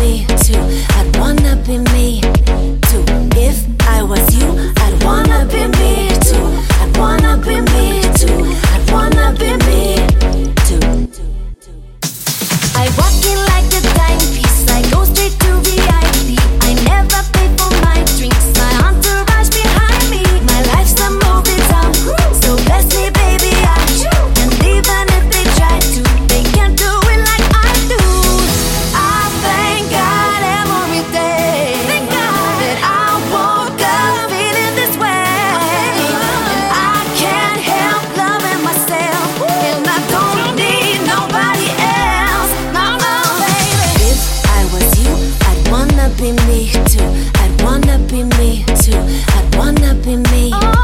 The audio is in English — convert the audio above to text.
me too. I'd wanna be me too. If I was you, I'd wanna. me too. I wanna be me too. I wanna be me. Oh.